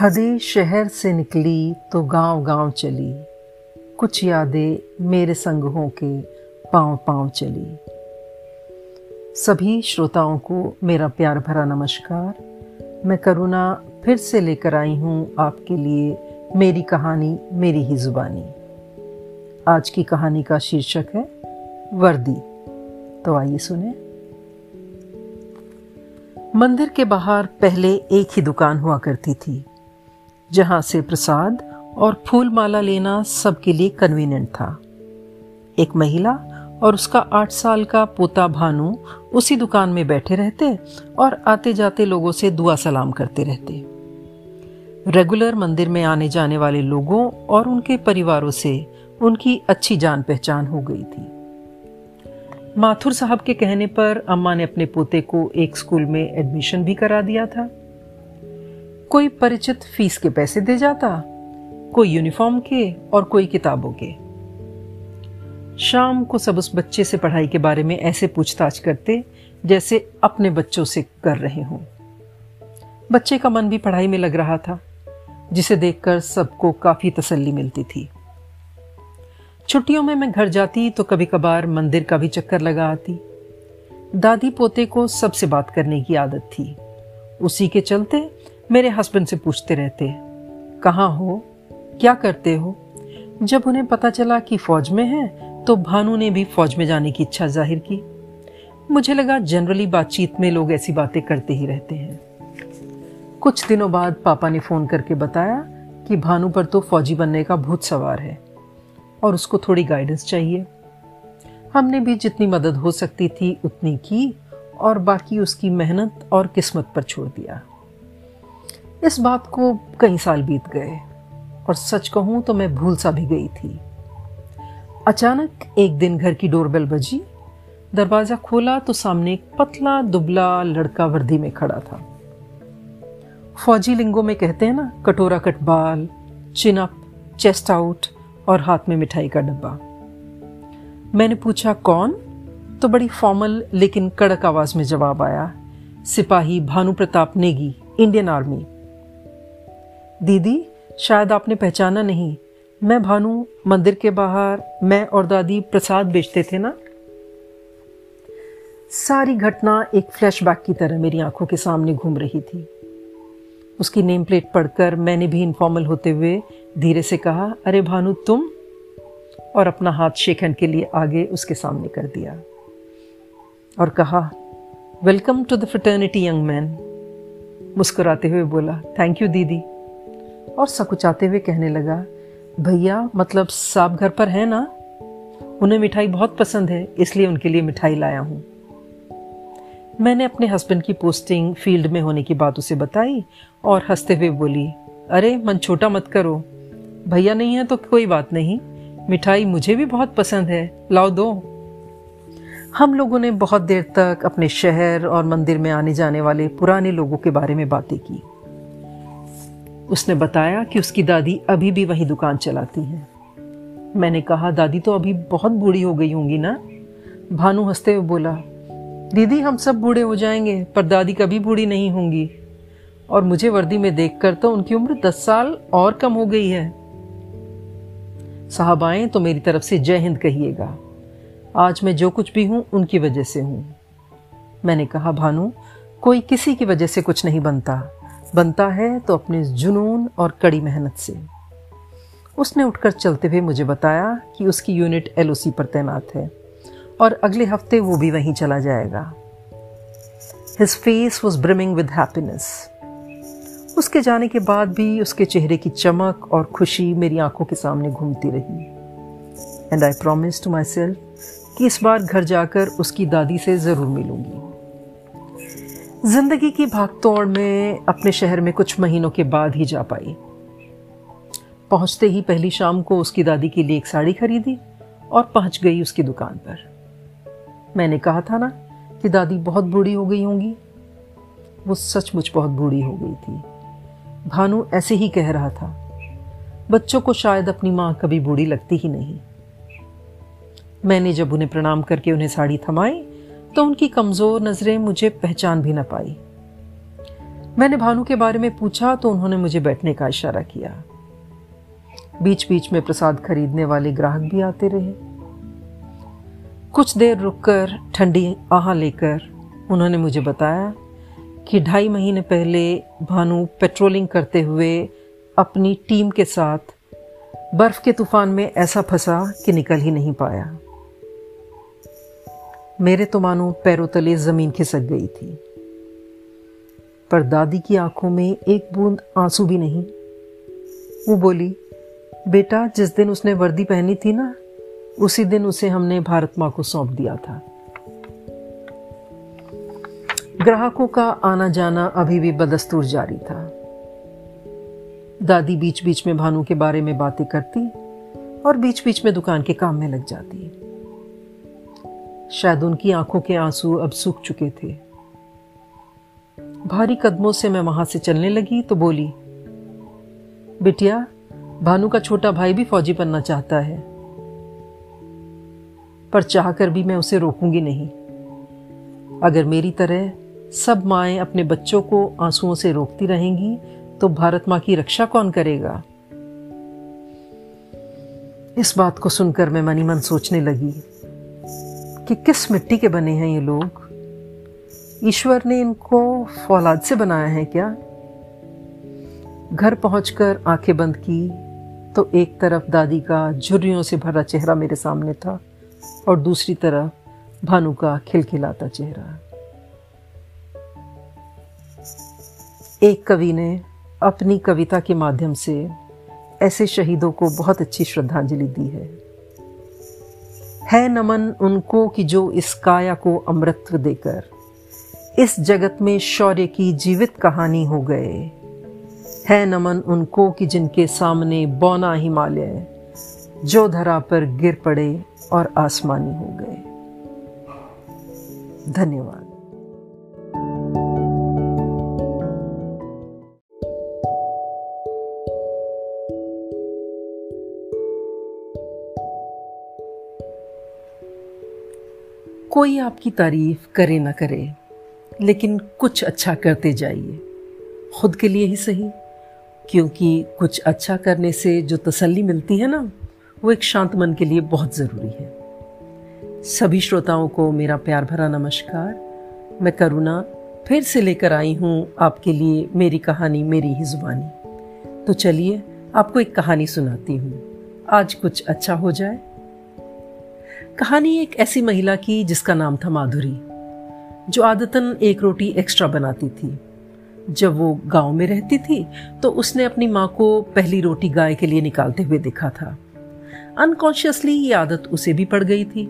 हदी शहर से निकली तो गाँव गाँव चली। कुछ यादें मेरे संग हो के पाँव पाँव चली। सभी श्रोताओं को मेरा प्यार भरा नमस्कार। मैं करुणा फिर से लेकर आई हूँ आपके लिए मेरी कहानी, मेरी ही जुबानी। आज की कहानी का शीर्षक है, वर्दी। तो आइए सुने। मंदिर के बाहर पहले एक ही दुकान हुआ करती थी। जहाँ से प्रसाद और फूल माला लेना सबके लिए कन्वीनियंट था। एक महिला और उसका आठ साल का पोता भानु उसी दुकान में बैठे रहते और आते जाते लोगों से दुआ सलाम करते रहते। रेगुलर मंदिर में आने जाने वाले लोगों और उनके परिवारों से उनकी अच्छी जान पहचान हो गई थी। माथुर साहब के कहने पर अम्मा ने अपने पोते को एक स्कूल में एडमिशन भी करा दिया था। कोई परिचित फ़ीस के पैसे दे जाता, कोई यूनिफॉर्म के और कोई किताबों के। शाम को सब उस बच्चे से पढ़ाई के बारे में ऐसे पूछताछ करते, जैसे अपने बच्चों से कर रहे हों। बच्चे का मन भी पढ़ाई में लग रहा था, जिसे देखकर सबको काफ़ी तसल्ली मिलती थी। छुट्टियों में मैं घर जाती तो कभी कभार मंदिर का भी चक्कर लगा आती। दादी पोते को सबसे बात करने की आदत थी। उसी के चलते मेरे हस्बैंड से पूछते रहते हैं, कहाँ हो? क्या करते हो? जब उन्हें पता चला कि फौज में है तो भानु ने भी फौज में जाने की इच्छा ज़ाहिर की। मुझे लगा, जनरली बातचीत में लोग ऐसी बातें करते ही रहते हैं। कुछ दिनों बाद पापा ने फ़ोन करके बताया कि भानु पर तो फौजी बनने का भूत सवार है और उसको थोड़ी गाइडेंस चाहिए। हमने भी जितनी मदद हो सकती थी उतनी की और बाकी उसकी मेहनत और किस्मत पर छोड़ दिया। इस बात को कई साल बीत गए, और सच कहूँ तो मैं भूल सा भी गई थी। अचानक एक दिन घर की डोरबेल बजी, दरवाज़ा खोला तो सामने एक पतला, दुबला लड़का वर्दी में खड़ा था। फौजी लिंगो में कहते हैं ना, कटोरा कट बाल चिनअप चेस्ट आउट और हाथ में मिठाई का डब्बा। मैंने पूछा, कौन? तो बड़ी फॉर्मल लेकिन कड़क आवाज़ में जवाब आया, सिपाही भानु प्रताप नेगी, इंडियन आर्मी। दीदी, शायद आपने पहचाना नहीं, मैं भानु, मंदिर के बाहर, मैं और दादी प्रसाद बेचते थे ना? सारी घटना एक फ्लैशबैक की तरह मेरी आँखों के सामने घूम रही थी। उसकी नेम प्लेट पढ़कर मैंने भी इनफॉर्मल होते हुए धीरे से कहा, अरे भानु, तुम? और अपना हाथ शेखन के लिए आगे उसके सामने कर दिया। और कहा welcome to the fraternity young man मुस्कुराते हुए बोला थैंक यू दीदी. और सकुचाते हुए कहने लगा, भैया मतलब साहब घर पर है ना? उन्हें मिठाई बहुत पसंद है, इसलिए उनके लिए मिठाई लाया हूँ। मैंने अपने हस्बैंड की पोस्टिंग फ़ील्ड में होने की बात उसे बताई और हँसते हुए बोली, अरे, मन छोटा मत करो। भैया नहीं है तो कोई बात नहीं। मिठाई मुझे भी बहुत पसंद है, लाओ दो। हम लोगों ने बहुत देर तक अपने शहर और मंदिर में आने जाने वाले पुराने लोगों के बारे में बातें की। उसने बताया कि उसकी दादी अभी भी वही दुकान चलाती है। मैंने कहा, दादी तो अभी बहुत बूढ़ी हो गई होंगी ना? भानु हँसते हुए बोला, दीदी, हम सब बूढ़े हो जाएँगे, पर दादी कभी बूढ़ी नहीं होंगी। और मुझे वर्दी में देखकर तो उनकी उम्र दस साल और कम हो गई है। साहब आए तो मेरी तरफ़ से जय हिंद कहिएगा। आज मैं जो कुछ भी हूँ, उनकी वजह से हूँ। मैंने कहा, भानु, कोई किसी की वजह से कुछ नहीं बनता। बनता है तो अपने जुनून और कड़ी मेहनत से। उसने उठकर चलते हुए मुझे बताया कि उसकी यूनिट एलओसी पर तैनात है और अगले हफ़्ते वो भी वहीं चला जाएगा। His face was brimming with happiness उसके जाने के बाद भी उसके चेहरे की चमक और खुशी मेरी आँखों के सामने घूमती रही। And I promise to myself कि इस बार घर जाकर उसकी दादी से ज़रूर मिलूँगी। ज़िंदगी की भागतोड़ में अपने शहर में कुछ महीनों के बाद ही जा पाई। पहुँचते ही पहली शाम को उसकी दादी के लिए एक साड़ी खरीदी और पहुँच गई उसकी दुकान पर। मैंने कहा था ना कि दादी बहुत बूढ़ी हो गई होंगी। वो सचमुच बहुत बूढ़ी हो गई थी। भानु ऐसे ही कह रहा था। बच्चों को शायद अपनी माँ कभी बूढ़ी लगती ही नहीं। मैंने जब उन्हें प्रणाम करके उन्हें साड़ी थमाई तो उनकी कमज़ोर नज़रें मुझे पहचान भी न पाई। मैंने भानु के बारे में पूछा तो उन्होंने मुझे बैठने का इशारा किया। बीच बीच में प्रसाद खरीदने वाले ग्राहक भी आते रहे। कुछ देर रुककर ठंडी आहा लेकर उन्होंने मुझे बताया कि ढाई महीने पहले भानु पेट्रोलिंग करते हुए अपनी टीम के साथ बर्फ़ के तूफ़ान में ऐसा फंसा कि निकल ही नहीं पाया। मेरे तो मानो पैरों तले ज़मीन खिसक गई थी। पर दादी की आँखों में एक बूंद आँसू भी नहीं। वो बोली, बेटा, जिस दिन उसने वर्दी पहनी थी ना, उसी दिन उसे हमने भारत माँ को सौंप दिया था। ग्राहकों का आना जाना अभी भी बदस्तूर जारी था। दादी बीच बीच में भानु के बारे में बातें करती और बीच बीच में दुकान के काम में लग जाती। शायद उनकी आँखों के आँसू अब सूख चुके थे। भारी कदमों से मैं वहाँ से चलने लगी तो बोली, बिटिया, भानु का छोटा भाई भी फौजी बनना चाहता है। पर चाहकर भी मैं उसे रोकूँगी नहीं। अगर मेरी तरह सब माएँ अपने बच्चों को आंसुओं से रोकती रहेंगी तो भारत माँ की रक्षा कौन करेगा? इस बात को सुनकर मैं मनी मन सोचने लगी। कि किस मिट्टी के बने हैं ये लोग? ईश्वर ने इनको फौलाद से बनाया है क्या? घर पहुंचकर आँखें बंद की तो एक तरफ़ दादी का झुर्रियों से भरा चेहरा मेरे सामने था और दूसरी तरफ़ भानु का खिलखिलाता चेहरा। एक कवि ने अपनी कविता के माध्यम से ऐसे शहीदों को बहुत अच्छी श्रद्धांजलि दी है। है नमन उनको कि जो इस काया को अमृतत्व देकर इस जगत में शौर्य की जीवित कहानी हो गए। है नमन उनको कि जिनके सामने बौना हिमालय जो धरा पर गिर पड़े और आसमानी हो गए। धन्यवाद। कोई आपकी तारीफ़ करे ना करे, लेकिन कुछ अच्छा करते जाइए। खुद के लिए ही सही, क्योंकि कुछ अच्छा करने से जो तसल्ली मिलती है ना, वो एक शांत मन के लिए बहुत ज़रूरी है। सभी श्रोताओं को मेरा प्यार भरा नमस्कार। मैं करुणा फिर से लेकर आई हूँ आपके लिए मेरी कहानी, मेरी ही जुबानी। तो चलिए आपको एक कहानी सुनाती हूँ। आज कुछ अच्छा हो जाए कहानी एक ऐसी महिला की जिसका नाम था माधुरी, जो आदतन एक रोटी एक्स्ट्रा बनाती थी। जब वो गाँव में रहती थी तो उसने अपनी माँ को पहली रोटी गाय के लिए निकालते हुए देखा था। अनकॉन्शियसली ये आदत उसे भी पड़ गई थी।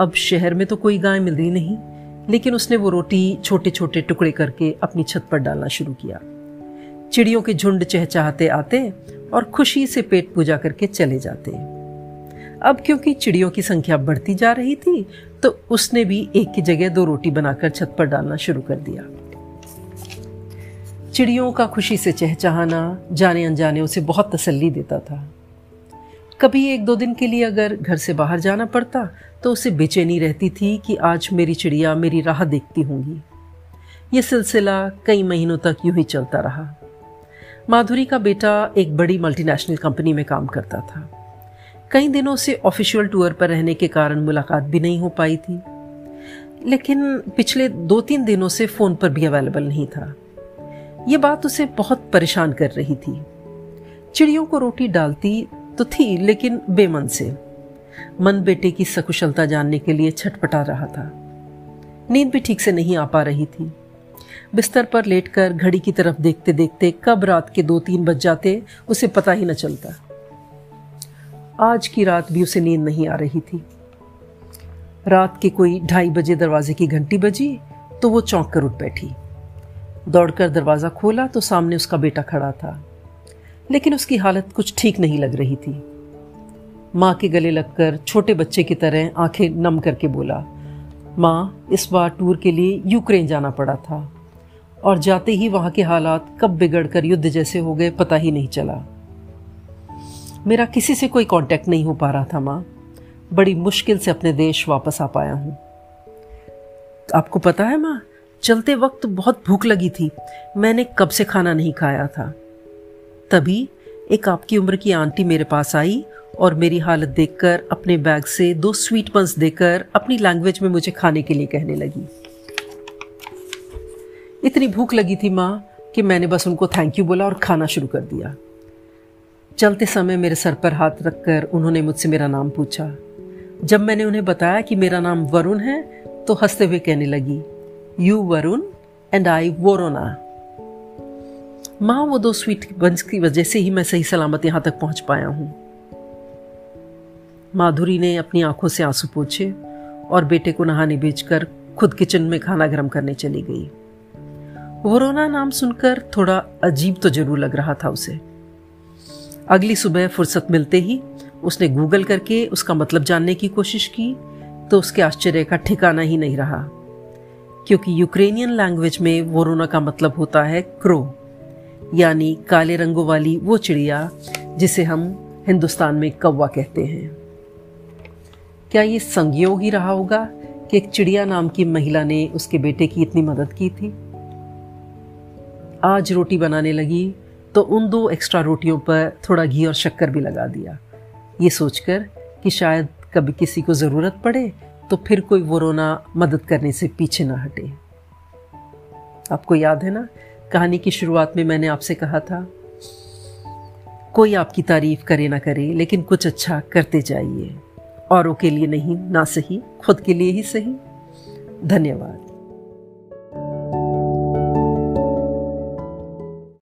अब शहर में तो कोई गाय मिल रही नहीं, लेकिन उसने वो रोटी छोटे छोटे टुकड़े करके अपनी छत पर डालना शुरू किया। चिड़ियों के झुंड चहचाहते आते और खुशी से पेट पूजा करके चले जाते। अब क्योंकि चिड़ियों की संख्या बढ़ती जा रही थी तो उसने भी एक की जगह दो रोटी बनाकर छत पर डालना शुरू कर दिया। चिड़ियों का खुशी से चहचहाना जाने अनजाने उसे बहुत तसल्ली देता था। कभी एक दो दिन के लिए अगर घर से बाहर जाना पड़ता तो उसे बेचैनी रहती थी कि आज मेरी चिड़िया मेरी राह देखती होंगी। ये सिलसिला कई महीनों तक यूँ ही चलता रहा। माधुरी का बेटा एक बड़ी मल्टीनेशनल कंपनी में काम करता था। कई दिनों से ऑफिशियल टूर पर रहने के कारण मुलाकात भी नहीं हो पाई थी। लेकिन पिछले दो तीन दिनों से फ़ोन पर भी अवेलेबल नहीं था। ये बात उसे बहुत परेशान कर रही थी। चिड़ियों को रोटी डालती तो थी, लेकिन बेमन से। मन बेटे की सकुशलता जानने के लिए छटपटा रहा था। नींद भी ठीक से नहीं आ पा रही थी। बिस्तर पर लेटकर घड़ी की तरफ़ देखते देखते कब रात के दो तीन बज जाते, उसे पता ही न चलता। आज की रात भी उसे नींद नहीं आ रही थी। रात के कोई ढाई बजे दरवाजे की घंटी बजी तो वो चौंक कर उठ बैठी। दौड़कर दरवाज़ा खोला तो सामने उसका बेटा खड़ा था। लेकिन उसकी हालत कुछ ठीक नहीं लग रही थी। माँ के गले लगकर छोटे बच्चे की तरह आँखें नम करके बोला, माँ, इस बार टूर के लिए यूक्रेन जाना पड़ा था। और जाते ही वहाँ के हालात कब बिगड़कर युद्ध जैसे हो गए पता ही नहीं चला। मेरा किसी से कोई कांटेक्ट नहीं हो पा रहा था, माँ। बड़ी मुश्किल से अपने देश वापस आ पाया हूँ। आपको पता है, माँ, चलते वक्त बहुत भूख लगी थी। मैंने कब से खाना नहीं खाया था। तभी एक आपकी उम्र की आंटी मेरे पास आई और मेरी हालत देखकर अपने बैग से दो स्वीट बंस देकर अपनी लैंग्वेज में मुझे खाने के लिए कहने लगी। इतनी भूख लगी थी, माँ, कि मैंने बस उनको थैंक यू बोला और खाना शुरू कर दिया। चलते समय मेरे सर पर हाथ रखकर उन्होंने मुझसे मेरा नाम पूछा। जब मैंने उन्हें बताया कि मेरा नाम वरुण है तो हँसते हुए कहने लगी you Varun and I Varuna. माँ, वो दो स्वीट बंस की वजह से ही मैं सही सलामत यहाँ तक पहुँच पाया हूँ। माधुरी ने अपनी आँखों से आँसू पोछे और बेटे को नहाने भेजकर खुद किचन में खाना गर्म करने चली गई। वरोना नाम सुनकर थोड़ा अजीब तो ज़रूर लग रहा था उसे। अगली सुबह फुर्सत मिलते ही उसने गूगल करके उसका मतलब जानने की कोशिश की तो उसके आश्चर्य का ठिकाना ही नहीं रहा। क्योंकि यूक्रेनियन लैंग्वेज में वोरोना का मतलब होता है क्रो, यानी काले रंगों वाली वो चिड़िया जिसे हम हिंदुस्तान में कौवा कहते हैं। क्या ये संयोग ही रहा होगा कि एक चिड़िया नाम की महिला ने उसके बेटे की इतनी मदद की थी? आज रोटी बनाने लगी तो उन दो एक्स्ट्रा रोटियों पर थोड़ा घी और शक्कर भी लगा दिया। ये सोचकर कि शायद कभी किसी को ज़रूरत पड़े तो फिर कोई वो रोना मदद करने से पीछे ना हटे। आपको याद है ना, कहानी की शुरुआत में मैंने आपसे कहा था, कोई आपकी तारीफ़ करे ना करे, लेकिन कुछ अच्छा करते जाइए। औरों के लिए नहीं, ना सही, खुद के लिए ही सही। धन्यवाद।